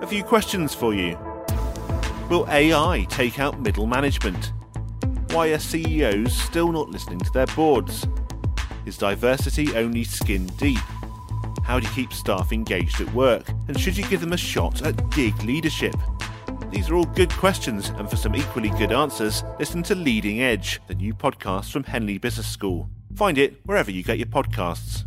A few questions for you. Will AI take out middle management? Why are CEOs still not listening to their boards? Is diversity only skin deep? How do you keep staff engaged at work? And should you give them a shot at gig leadership? These are all good questions, and for some equally good answers, listen to Leading Edge, the new podcast from Henley Business School. Find it wherever you get your podcasts.